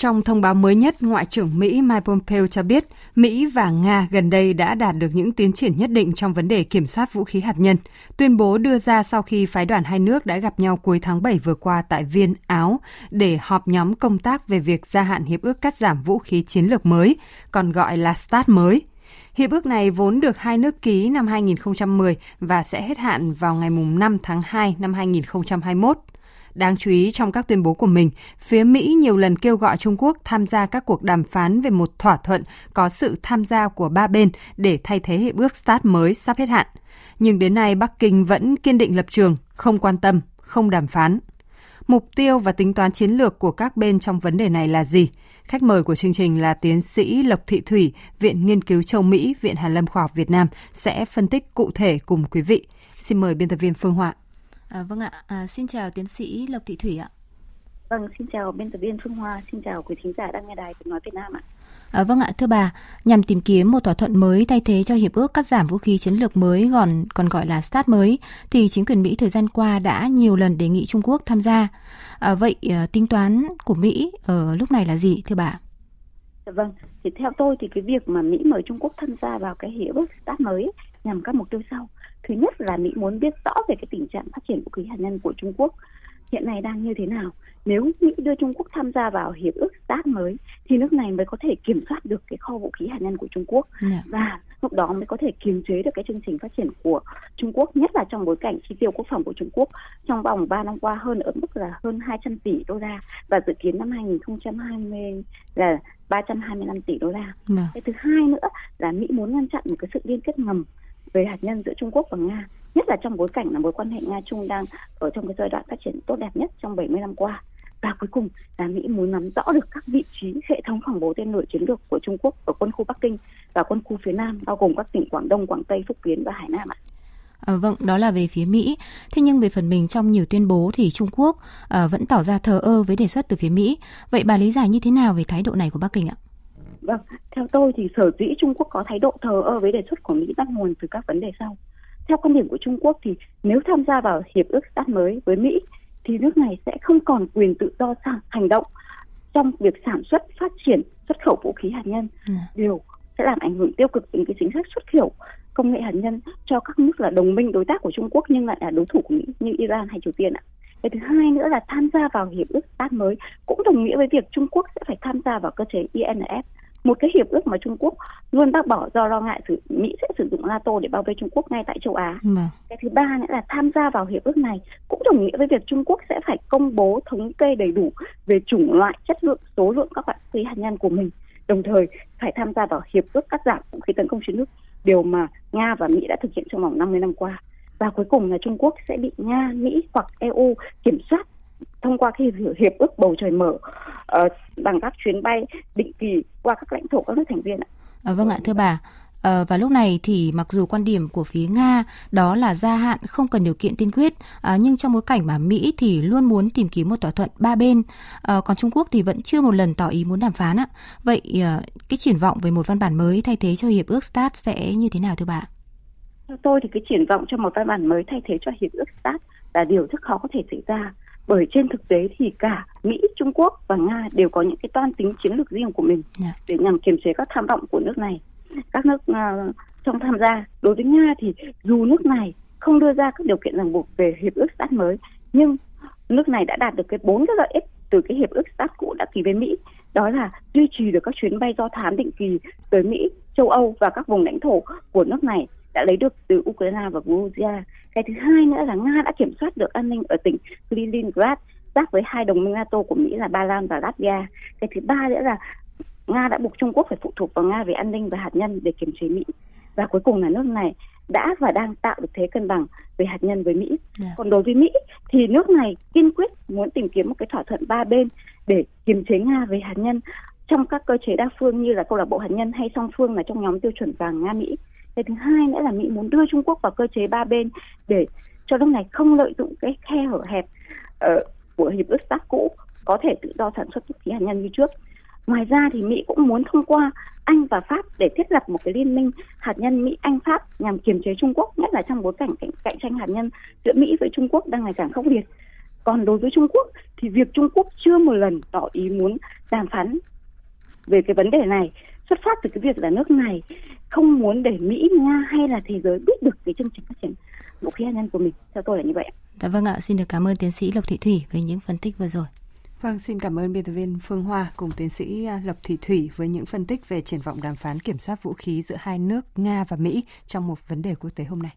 trong thông báo mới nhất, Ngoại trưởng Mỹ Mike Pompeo cho biết Mỹ và Nga gần đây đã đạt được những tiến triển nhất định trong vấn đề kiểm soát vũ khí hạt nhân. Tuyên bố đưa ra sau khi phái đoàn hai nước đã gặp nhau cuối tháng 7 vừa qua tại Viên, Áo để họp nhóm công tác về việc gia hạn hiệp ước cắt giảm vũ khí chiến lược mới, còn gọi là START mới. Hiệp ước này vốn được hai nước ký năm 2010 và sẽ hết hạn vào ngày 5 tháng 2 năm 2021. Đáng chú ý trong các tuyên bố của mình, phía Mỹ nhiều lần kêu gọi Trung Quốc tham gia các cuộc đàm phán về một thỏa thuận có sự tham gia của ba bên để thay thế hiệp ước START mới sắp hết hạn. Nhưng đến nay Bắc Kinh vẫn kiên định lập trường, không quan tâm, không đàm phán. Mục tiêu và tính toán chiến lược của các bên trong vấn đề này là gì? Khách mời của chương trình là tiến sĩ Lộc Thị Thủy, Viện Nghiên cứu châu Mỹ, Viện Hàn Lâm Khoa học Việt Nam sẽ phân tích cụ thể cùng quý vị. Xin mời biên tập viên Phương Hoa. À, vâng ạ, à, xin chào tiến sĩ Lộc Thị Thủy ạ. Vâng, xin chào biên tập viên Phương Hoa, xin chào quý thính giả đang nghe đài tiếng nói Việt Nam ạ. À, vâng ạ, thưa bà, nhằm tìm kiếm một thỏa thuận mới thay thế cho hiệp ước cắt giảm vũ khí chiến lược mới còn còn gọi là START mới, thì chính quyền Mỹ thời gian qua đã nhiều lần đề nghị Trung Quốc tham gia. À, vậy à, tính toán của Mỹ ở lúc này là gì, thưa bà? Dạ vâng, thì theo tôi thì cái việc mà Mỹ mời Trung Quốc tham gia vào cái hiệp ước START mới nhằm các mục tiêu sau thứ nhất là mỹ muốn biết rõ về cái tình trạng phát triển vũ khí hạt nhân của trung quốc hiện nay đang như thế nào nếu mỹ đưa trung quốc tham gia vào hiệp ước start mới thì nước này mới có thể kiểm soát được cái kho vũ khí hạt nhân của trung quốc yeah. Dạ. và lúc đó mới có thể kiềm chế được cái chương trình phát triển của trung quốc nhất là trong bối cảnh chi tiêu quốc phòng của trung quốc trong vòng 3 năm qua hơn ở mức là hơn 200 tỷ đô la và dự kiến năm 2020 là 325 tỷ đô la. Dạ. Cái thứ hai nữa là Mỹ muốn ngăn chặn một cái sự liên kết ngầm về hạt nhân giữa Trung Quốc và Nga, nhất là trong bối cảnh là mối quan hệ Nga Trung đang ở trong cái giai đoạn phát triển tốt đẹp nhất trong 70 năm qua. Và cuối cùng là Mỹ muốn nắm rõ được các vị trí hệ thống phòng bố tên lửa chiến lược của Trung Quốc ở quân khu Bắc Kinh và quân khu phía Nam, bao gồm các tỉnh Quảng Đông, Quảng Tây, Phúc Kiến và Hải Nam ạ. À, vâng, đó là về phía Mỹ. Thế nhưng về phần mình trong nhiều tuyên bố thì Trung Quốc à, vẫn tỏ ra thờ ơ với đề xuất từ phía Mỹ. Vậy bà lý giải như thế nào về thái độ này của Bắc Kinh ạ? Vâng, theo tôi thì sở dĩ Trung Quốc có thái độ thờ ơ với đề xuất của Mỹ bắt nguồn từ các vấn đề sau. Theo quan điểm của Trung Quốc thì nếu tham gia vào hiệp ước START mới với Mỹ thì nước này sẽ không còn quyền tự do sang hành động trong việc sản xuất, phát triển, xuất khẩu vũ khí hạt nhân. Ừ. Điều sẽ làm ảnh hưởng tiêu cực đến cái chính sách xuất khẩu công nghệ hạt nhân cho các nước là đồng minh đối tác của Trung Quốc nhưng lại là đối thủ của Mỹ như Iran hay Triều Tiên ạ. Cái thứ hai nữa là tham gia vào hiệp ước START mới cũng đồng nghĩa với việc Trung Quốc sẽ phải tham gia vào cơ chế INF một cái hiệp ước mà Trung Quốc luôn bác bỏ do lo ngại sự Mỹ sẽ sử dụng NATO để bao vây Trung Quốc ngay tại châu Á. Vâng. Cái thứ ba nữa là tham gia vào hiệp ước này cũng đồng nghĩa với việc Trung Quốc sẽ phải công bố thống kê đầy đủ về chủng loại, chất lượng, số lượng các loại vũ khí hạt nhân của mình. Đồng thời phải tham gia vào hiệp ước cắt giảm vũ khí tấn công chiến lược, điều mà Nga và Mỹ đã thực hiện trong vòng 50 năm qua. Và cuối cùng là Trung Quốc sẽ bị Nga, Mỹ hoặc EU kiểm soát thông qua cái hiệp ước bầu trời mở uh, bằng các chuyến bay định kỳ qua các lãnh thổ các nước thành viên ạ. À, vâng ạ, thưa bà. À, và lúc này thì mặc dù quan điểm của phía Nga đó là gia hạn không cần điều kiện tiên quyết, à, nhưng trong bối cảnh mà Mỹ thì luôn muốn tìm kiếm một thỏa thuận ba bên, à, còn Trung Quốc thì vẫn chưa một lần tỏ ý muốn đàm phán ạ. Vậy à, cái triển vọng về một văn bản mới thay thế cho hiệp ước START sẽ như thế nào thưa bà? Theo tôi thì cái triển vọng cho một văn bản mới thay thế cho hiệp ước START là điều rất khó có thể xảy ra bởi trên thực tế thì cả Mỹ, Trung Quốc và Nga đều có những cái toan tính chiến lược riêng của mình yeah. Dạ. để nhằm kiềm chế các tham vọng của nước này. Các nước uh, trong tham gia đối với Nga thì dù nước này không đưa ra các điều kiện ràng buộc về hiệp ước START mới, nhưng nước này đã đạt được cái bốn cái lợi ích từ cái hiệp ước START cũ đã ký với Mỹ, đó là duy trì được các chuyến bay do thám định kỳ tới Mỹ, châu Âu và các vùng lãnh thổ của nước này đã lấy được từ Ukraine và Georgia. Cái thứ hai nữa là Nga đã kiểm soát được an ninh ở tỉnh Kaliningrad giáp với hai đồng minh NATO của Mỹ là Ba Lan và Latvia. Cái thứ ba nữa là Nga đã buộc Trung Quốc phải phụ thuộc vào Nga về an ninh và hạt nhân để kiềm chế Mỹ. Và cuối cùng là nước này đã và đang tạo được thế cân bằng về hạt nhân với Mỹ. Yeah. Dạ. Còn đối với Mỹ thì nước này kiên quyết muốn tìm kiếm một cái thỏa thuận ba bên để kiềm chế Nga về hạt nhân trong các cơ chế đa phương như là câu lạc bộ hạt nhân hay song phương là trong nhóm tiêu chuẩn vàng Nga Mỹ cái thứ hai nữa là Mỹ muốn đưa Trung Quốc vào cơ chế ba bên để cho nước này không lợi dụng cái khe hở hẹp uh, của hiệp ước sát cũ có thể tự do sản xuất vũ khí hạt nhân như trước. Ngoài ra thì Mỹ cũng muốn thông qua Anh và Pháp để thiết lập một cái liên minh hạt nhân Mỹ Anh Pháp nhằm kiềm chế Trung Quốc, nhất là trong bối cảnh cạnh, cạnh tranh hạt nhân giữa Mỹ với Trung Quốc đang ngày càng khốc liệt. Còn đối với Trung Quốc thì việc Trung Quốc chưa một lần tỏ ý muốn đàm phán về cái vấn đề này xuất phát từ cái việc là nước này không muốn để Mỹ, Nga hay là thế giới biết được cái chương trình phát triển vũ khí hạt nhân của mình. Theo tôi là như vậy. Dạ vâng ạ, xin được cảm ơn tiến sĩ Lộc Thị Thủy với những phân tích vừa rồi. Vâng, xin cảm ơn biên tập viên Phương Hoa cùng tiến sĩ à, Lộc Thị Thủy với những phân tích về triển vọng đàm phán kiểm soát vũ khí giữa hai nước Nga và Mỹ trong một vấn đề quốc tế hôm nay.